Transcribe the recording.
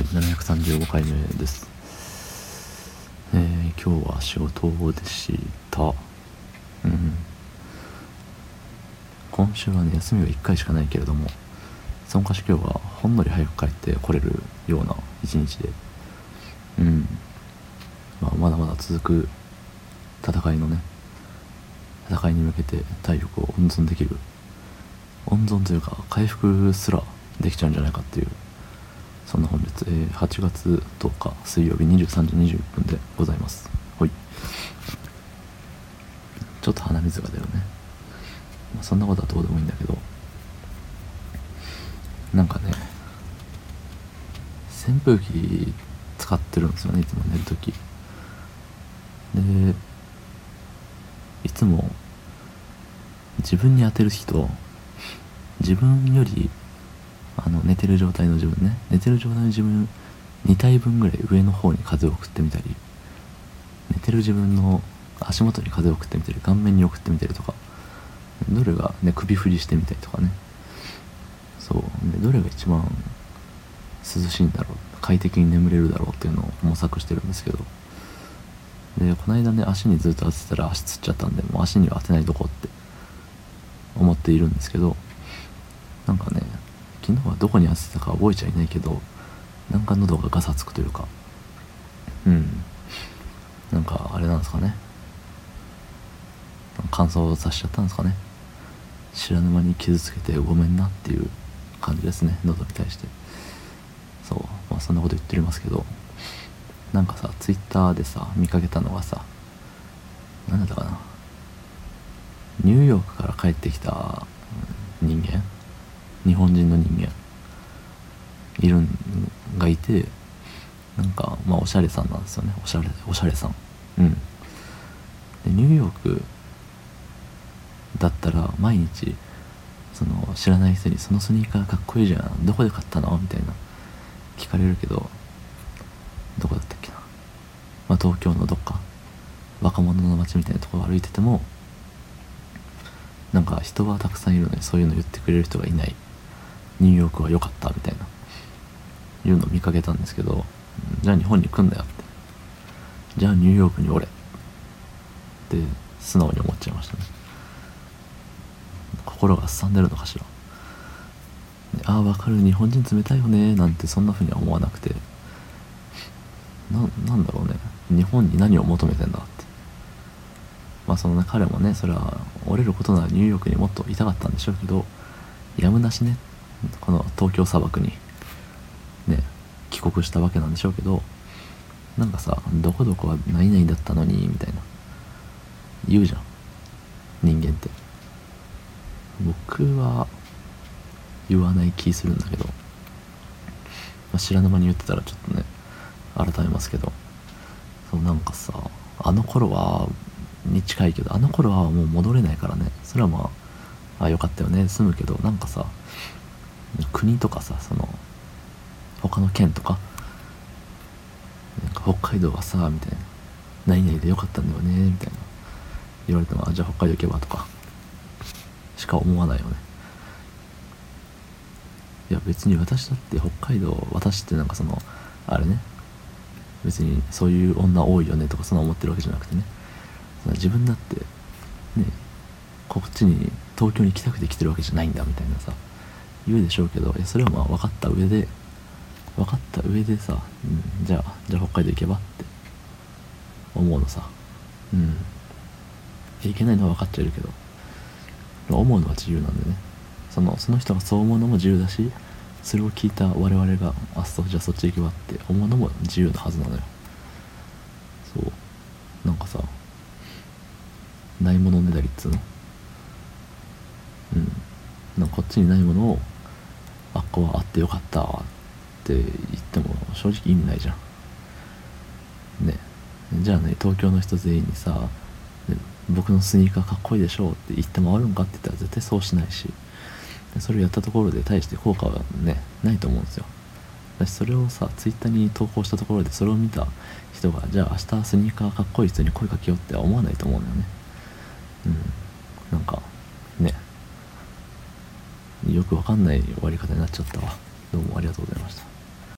はい、735回目です。えー、今日は仕事でした。うん。今週はね、休みは1回しかないけれども、そのかし今日はほんのり早く帰ってこれるような一日で、うん。まあ、まだまだ続く戦いのね、戦いに向けて体力を温存できる、温存というか回復すらできちゃうんじゃないかっていう、そんな本日、えー8月10日水曜日23時21分でございます。ほい。ちょっと鼻水が出るね。まあ、そんなことはどうでもいいんだけど、なんかね、扇風機使ってるんですよね、いつも寝るとき。で、いつも自分に当てる日と自分よりあの寝てる状態の自分ね。寝てる状態の自分2体分ぐらい上の方に風を送ってみたり寝てる自分の足元に風を送ってみたり顔面に送ってみたりとかどれが、ね、首振りしてみたりとかね。そう。でどれが一番涼しいんだろう快適に眠れるだろうっていうのを模索してるんですけど。でこの間ね足にずっと当ててたら足つっちゃったんでもう足には当てないとこって思っているんですけどなんかね昨日はどこに当てたか覚えちゃいないけどなんか喉がガサつくというか。うん。なんかあれなんですかね。乾燥させちゃったんですかね。知らぬ間に傷つけてごめんなっていう感じですね喉に対して。そう。まあそんなこと言っておりますけど。なんかさツイッターでさ見かけたのがさ何だったかな。ニューヨークから帰ってきた人間日本人の人間。いるんがいてなんかまあおしゃれさんなんですよね。おしゃれおしゃれさん。うん。でニューヨークだったら毎日その知らない人に「そのスニーカーかっこいいじゃん。どこで買ったの?」みたいな聞かれるけどどこだったっけな、まあ、東京のどっか。若者の街みたいなところを歩いててもなんか人はたくさんいるのにそういうの言ってくれる人がいない。ニューヨークは良かったみたいないうのを見かけたんですけどじゃあ日本に来んだよって。じゃあニューヨークにおれって素直に思っちゃいましたね。心がすさんでるのかしら。ああ分かる。日本人冷たいよね。なんてそんな風には思わなくて。ななんだろうね。日本に何を求めてんだって。まあそのね彼もねそれは折れることならニューヨークにもっといたかったんでしょうけどやむなしねこの東京砂漠にね帰国したわけなんでしょうけどなんかさどこどこは何々だったのにみたいな言うじゃん人間って。僕は言わない気するんだけど、まあ、知らぬ間に言ってたらちょっとね改めますけどそうなんかさあの頃はに近いけどあの頃はもう戻れないからね。それはまああよかったよね。済むけどなんかさ国とかさその他の県とかなんか北海道はさみたいな。何々でよかったんだよねみたいな。言われてもあじゃあ北海道行けばとか。しか思わないよね。いや別に私だって北海道私ってなんかそのあれね。別にそういう女多いよねとかそんな思ってるわけじゃなくてね。自分だってねこっちに東京に来たくて来てるわけじゃないんだみたいなさ。言うでしょうけどいやそれはまあ分かった上で分かった上でさ、うん、じゃあじゃあ北海道行けばって思うのさ。うん。いけないのは分かっちゃいるけど思うのは自由なんでね。そのその人がそう思うのも自由だしそれを聞いた我々があそうじゃあそっち行けばって思うのも自由なはずなのよ。そう。なんかさないものねだりっつうの。うん。なんかこっちにないものをあっこはあってよかったって言っても正直意味ないじゃん。ね。じゃあね東京の人全員にさ僕のスニーカーかっこいいでしょって言って回るんかって言ったら絶対そうしないしそれをやったところで大して効果はねないと思うんですよ。だしそれをさツイッターに投稿したところでそれを見た人がじゃあ明日スニーカーかっこいい人に声かけようって思わないと思うんだよね。うん。なんかくわかんない終わり方になっちゃったわ。どうもありがとうございました。